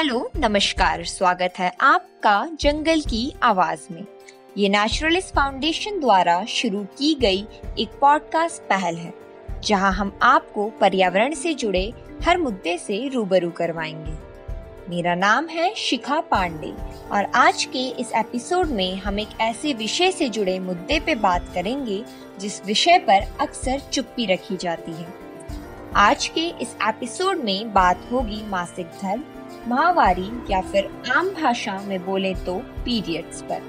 Hello, नमस्कार, स्वागत है आपका जंगल की आवाज़ में। ये नेचुरलिस्ट फाउंडेशन द्वारा शुरू की गई एक पॉडकास्ट पहल है, जहाँ हम आपको पर्यावरण से जुड़े हर मुद्दे से रूबरू करवाएँगे। मेरा नाम है शिखा पांडे और आज के इस एपिसोड में हम एक ऐसे विषय से जुड़े मुद्दे पे बात करेंगे, जिस विषय पर अक्सर चुप्पी रखी जाती है। आज के इस एपिसोड में बात होगी मासिक धर्म माहवारी या फिर आम भाषा में बोले तो पीरियड्स पर।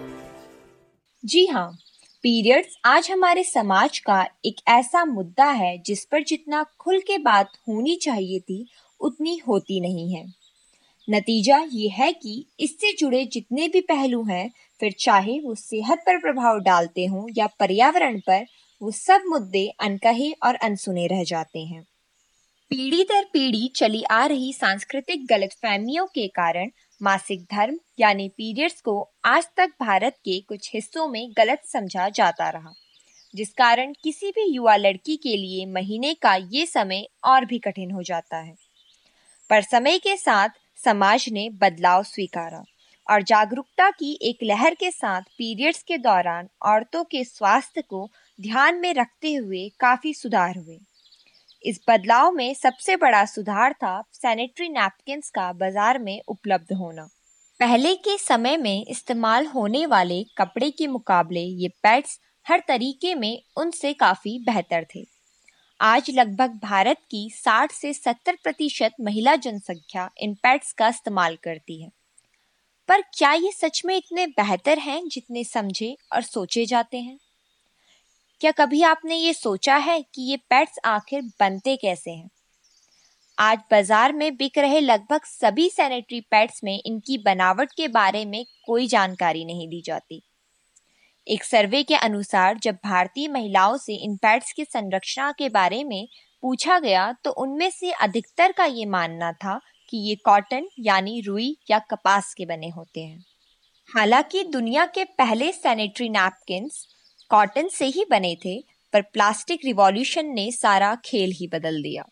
जी हाँ पीरियड्स आज हमारे समाज का एक ऐसा मुद्दा है जिस पर जितना खुल के बात होनी चाहिए थी, उतनी होती नहीं है। नतीजा ये है कि इससे जुड़े जितने भी पहलू हैं, फिर चाहे वो सेहत पर प्रभाव डालते हों या पर्यावरण पर, वो सब मुद्दे अनकहे और अनसुने रह जाते हैं। पीढ़ी दर पीढ़ी चली आ रही सांस्कृतिक गलतफहमियों के कारण मासिक धर्म, यानी पीरियड्स को आज तक भारत के कुछ हिस्सों में गलत समझा जाता रहा, जिस कारण किसी भी युवा लड़की के लिए महीने का ये समय और भी कठिन हो जाता है। पर समय के साथ समाज ने बदलाव स्वीकारा और जागरूकता की एक लहर के साथ पीरियड्स के दौरान औरतों के स्वास्थ्य को ध्यान में रखते हुए काफ़ी सुधार हुए। इस बदलाव में सबसे बड़ा सुधार था सैनिटरी नैपकिन का बाज़ार में उपलब्ध होना। पहले के समय में इस्तेमाल होने वाले कपड़े के मुकाबले ये पैड्स हर तरीके में उनसे काफ़ी बेहतर थे। आज लगभग भारत की 60 से 70 प्रतिशत महिला जनसंख्या इन पैड्स का इस्तेमाल करती है। पर क्या ये सच में इतने बेहतर हैं जितने समझे और सोचे जाते हैं? क्या कभी आपने ये सोचा है कि ये पैड्स आखिर बनते कैसे हैं? आज बाज़ार में बिक रहे लगभग सभी सैनिटरी पैड्स में इनकी बनावट के बारे में कोई जानकारी नहीं दी जाती। एक सर्वे के अनुसार जब भारतीय महिलाओं से इन पैड्स की संरक्षणा के बारे में पूछा गया तो उनमें से अधिकतर का ये मानना था कि ये कॉटन यानी रुई या कपास के बने होते हैं। हालाँकि दुनिया के पहले सैनिटरी नैपकिन कॉटन से ही बने थे, पर प्लास्टिक रिवॉल्यूशन ने सारा खेल ही बदल दिया।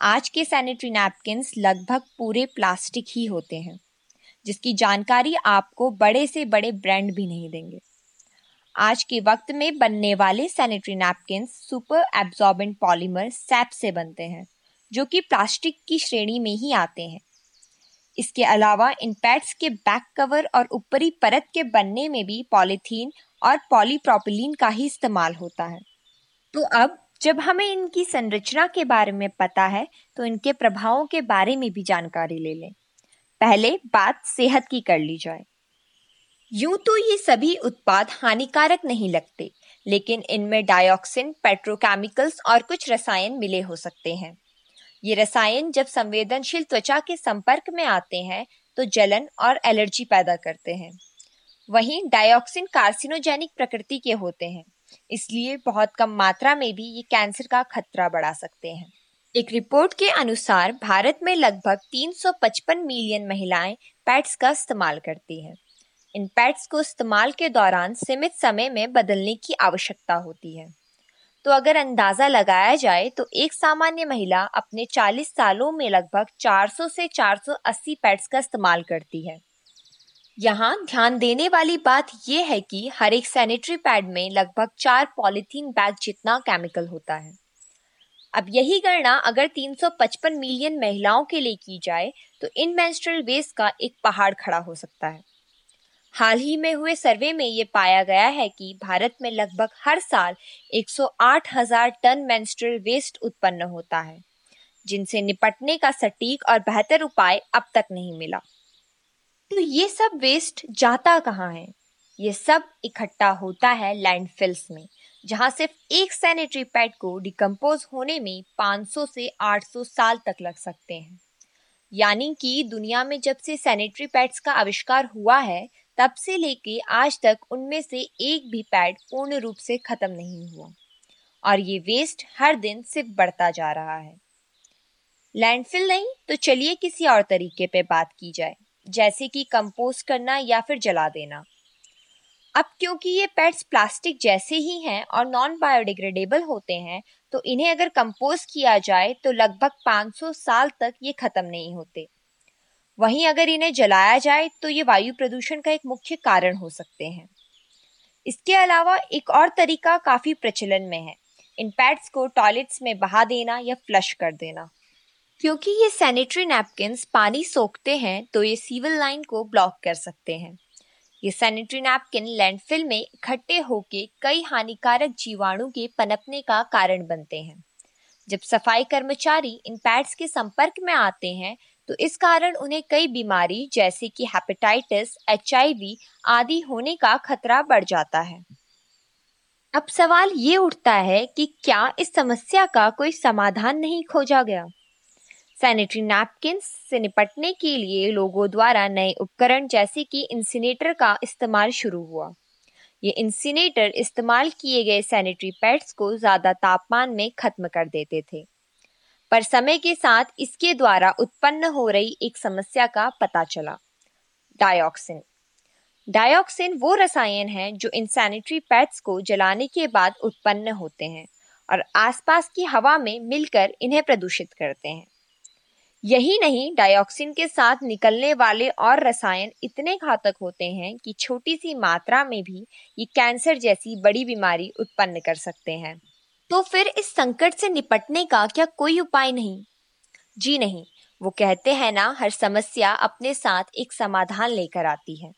आज के सैनिटरी नैपकिन लगभग पूरे प्लास्टिक ही होते हैं, जिसकी जानकारी आपको बड़े से बड़े ब्रांड भी नहीं देंगे। आज के वक्त में बनने वाले sanitary napkin super absorbent polymer SAP से बनते हैं, जो कि प्लास्टिक की श्रेणी में ही आते हैं। इसके अलावा इन पैड्स के बैक कवर और ऊपरी परत के बनने में भी पॉलीथीन और पॉलीप्रोपिलीन का ही इस्तेमाल होता है। तो अब जब हमें इनकी संरचना के बारे में पता है तो इनके प्रभावों के बारे में भी जानकारी ले लें। पहले बात सेहत की कर ली जाए। यूँ तो ये सभी उत्पाद हानिकारक नहीं लगते, लेकिन इनमें डायोक्सिन पेट्रोकेमिकल्स और कुछ रसायन मिले हो सकते हैं। ये रसायन जब संवेदनशील त्वचा के संपर्क में आते हैं तो जलन और एलर्जी पैदा करते हैं। वहीं डायोक्सिन कार्सिनोजेनिक प्रकृति के होते हैं। इसलिए बहुत कम मात्रा में भी ये कैंसर का खतरा बढ़ा सकते हैं। एक रिपोर्ट के अनुसार भारत में लगभग 355 मिलियन महिलाएँ पैड्स का इस्तेमाल करती हैं। इन पैड्स को इस्तेमाल के दौरान सीमित समय में बदलने की आवश्यकता होती है। तो अगर अंदाज़ा लगाया जाए तो एक सामान्य महिला अपने 40 सालों में लगभग 400 से 480 पैड्स का इस्तेमाल करती है। यहाँ ध्यान देने वाली बात यह है कि हर एक सैनिटरी पैड में लगभग चार पॉलिथीन बैग जितना केमिकल होता है। अब यही गणना अगर 355 मिलियन महिलाओं के लिए की जाए तो इन मेंस्ट्रुअल वेस्ट का एक पहाड़ खड़ा हो सकता है। हाल ही में हुए सर्वे में ये पाया गया है कि भारत में लगभग हर साल 108 हज़ार टन मेंस्ट्रुअल वेस्ट उत्पन्न होता है, जिनसे निपटने का सटीक और बेहतर उपाय अब तक नहीं मिला। ये सब वेस्ट जाता कहाँ है? ये सब इकट्ठा होता है लैंडफिल्स में, जहाँ सिर्फ़ एक सैनिटरी पैड को डिकम्पोज होने में 500 से 800 साल तक लग सकते हैं। यानी कि दुनिया में जब से सैनिटरी पैड्स का आविष्कार हुआ है, तब से लेके आज तक उनमें से एक भी पैड पूर्ण रूप से खत्म नहीं हुआ। और ये वेस्ट हर दिन सिर्फ़ बढ़ता जा रहा है। लैंडफिल नहीं तो चलिए किसी और तरीके पे बात की जाए। जैसे कि कंपोस्ट करना या फिर जला देना। अब क्योंकि ये पैड्स प्लास्टिक जैसे ही हैं और नॉन बायोडिग्रेडेबल होते हैं तो इन्हें अगर कंपोस्ट किया जाए तो लगभग 500 साल तक ये खत्म नहीं होते। वहीं अगर इन्हें जलाया जाए तो ये वायु प्रदूषण का एक मुख्य कारण हो सकते हैं। इसके अलावा एक और तरीका काफ़ी प्रचलन में है। इन पैड्स को टॉयलेट्स में बहा देना या फ्लश कर देना। क्योंकि ये सैनिटरी नैपकिन पानी सोखते हैं तो ये सीवल लाइन को ब्लॉक कर सकते हैं। ये सैनिटरी नैपकिन लैंडफिल में इकट्ठे होकर कई हानिकारक जीवाणु के पनपने का कारण बनते हैं। जब सफ़ाई कर्मचारी इन पैड्स के संपर्क में आते हैं तो इस कारण उन्हें कई बीमारी जैसे कि हेपेटाइटिस एचआईवी आदि होने का खतरा बढ़ जाता है। अब सवाल ये उठता है कि क्या इस समस्या का कोई समाधान नहीं खोजा गया? सैनिटरी नैपकिन से निपटने के लिए लोगों द्वारा नए उपकरण जैसे कि इंसिनेटर का इस्तेमाल शुरू हुआ। ये इंसिनेटर इस्तेमाल किए गए सैनिटरी पैड्स को ज़्यादा तापमान में खत्म कर देते थे। पर समय के साथ इसके द्वारा उत्पन्न हो रही एक समस्या का पता चला। डायऑक्सिन डायऑक्सिन वो रसायन है जो इन सैनिटरी पैड्स को जलाने के बाद उत्पन्न होते हैं और आसपास की हवा में मिलकर इन्हें प्रदूषित करते हैं। यही नहीं डाइऑक्सिन के साथ निकलने वाले और रसायन इतने घातक होते हैं कि छोटी सी मात्रा में भी ये कैंसर जैसी बड़ी बीमारी उत्पन्न कर सकते हैं। तो फिर इस संकट से निपटने का क्या कोई उपाय नहीं? जी नहीं, वो कहते हैं ना, हर समस्या अपने साथ एक समाधान लेकर आती है।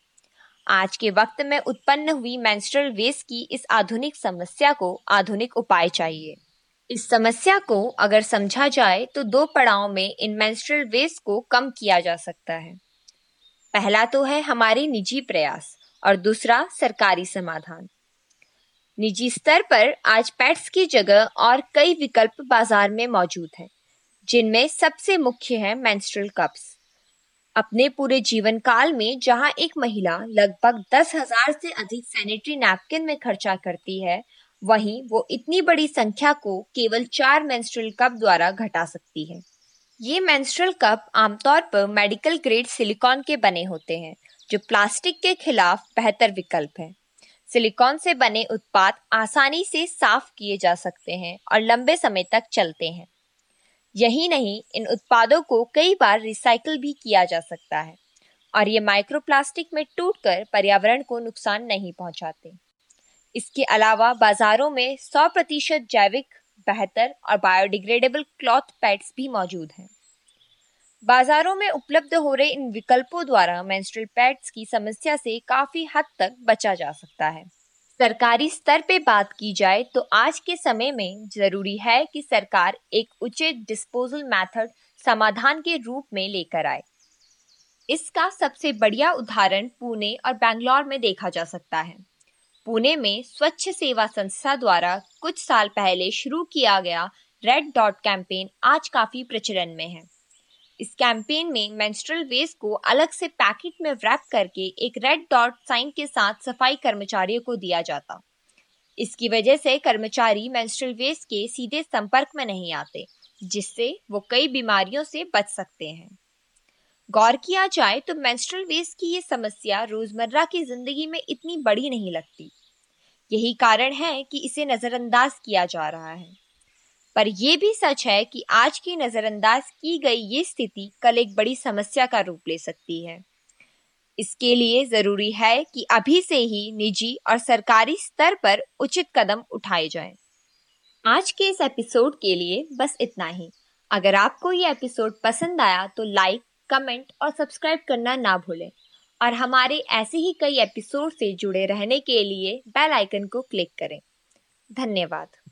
आज के वक्त में उत्पन्न हुई मेंस्ट्रुअल वेस्ट की इस आधुनिक समस्या को आधुनिक उपाय चाहिए। इस समस्या को अगर समझा जाए तो दो पड़ाव में इन मेंस्ट्रुअल वेस्ट को कम किया जा सकता है। पहला तो है हमारे निजी प्रयास और दूसरा सरकारी समाधान। निजी स्तर पर आज पैट्स की जगह और कई विकल्प बाज़ार में मौजूद हैं, जिनमें सबसे मुख्य है मेंस्ट्रुअल कप्स अपने पूरे जीवन काल में जहाँ एक महिला लगभग दस हज़ार से अधिक सैनिटरी नैपकिन में खर्चा करती है वहीं वो इतनी बड़ी संख्या को केवल चार मेंस्ट्रुअल कप द्वारा घटा सकती है। ये मेंस्ट्रुअल कप आमतौर पर मेडिकल ग्रेड सिलिकॉन के बने होते हैं, जो प्लास्टिक के खिलाफ बेहतर विकल्प है। सिलिकॉन से बने उत्पाद आसानी से साफ़ किए जा सकते हैं और लंबे समय तक चलते हैं। यही नहीं, इन उत्पादों को कई बार रिसाइकल भी किया जा सकता है और ये माइक्रोप्लास्टिक में टूटकर पर्यावरण को नुकसान नहीं पहुंचाते। इसके अलावा बाजारों में 100 प्रतिशत जैविक, बेहतर और बायोडिग्रेडेबल क्लॉथ पैड्स भी मौजूद हैं। बाजारों में उपलब्ध हो रहे इन विकल्पों द्वारा मेंस्ट्रुअल पैड्स की समस्या से काफ़ी हद तक बचा जा सकता है। सरकारी स्तर पे बात की जाए तो आज के समय में ज़रूरी है कि सरकार एक उचित डिस्पोजल मेथड समाधान के रूप में लेकर आए। इसका सबसे बढ़िया उदाहरण पुणे और बैंगलोर में देखा जा सकता है। पुणे में स्वच्छ सेवा संस्था द्वारा कुछ साल पहले शुरू किया गया रेड डॉट कैंपेन आज काफ़ी प्रचलन में है। इस कैंपेन में मेंस्ट्रुअल वेस्ट को अलग से पैकेट में रैप करके एक रेड डॉट साइन के साथ सफ़ाई कर्मचारियों को दिया जाता। इसकी वजह से कर्मचारी मेंस्ट्रुअल वेस्ट के सीधे संपर्क में नहीं आते, जिससे वो कई बीमारियों से बच सकते हैं। गौर किया जाए तो मेंस्ट्रुअल वेस्ट की ये समस्या रोज़मर्रा की ज़िंदगी में इतनी बड़ी नहीं लगती। यही कारण है कि इसे नजरअंदाज किया जा रहा है। पर यह भी सच है कि आज की नजरअंदाज की गई ये स्थिति कल एक बड़ी समस्या का रूप ले सकती है। इसके लिए ज़रूरी है कि अभी से ही निजी और सरकारी स्तर पर उचित कदम उठाए जाएँ। आज के इस एपिसोड के लिए बस इतना ही। अगर आपको ये एपिसोड पसंद आया तो लाइक, कमेंट और सब्सक्राइब करना ना भूलें। और हमारे ऐसे ही कई एपिसोड से जुड़े रहने के लिए बेल आइकन को क्लिक करें। धन्यवाद।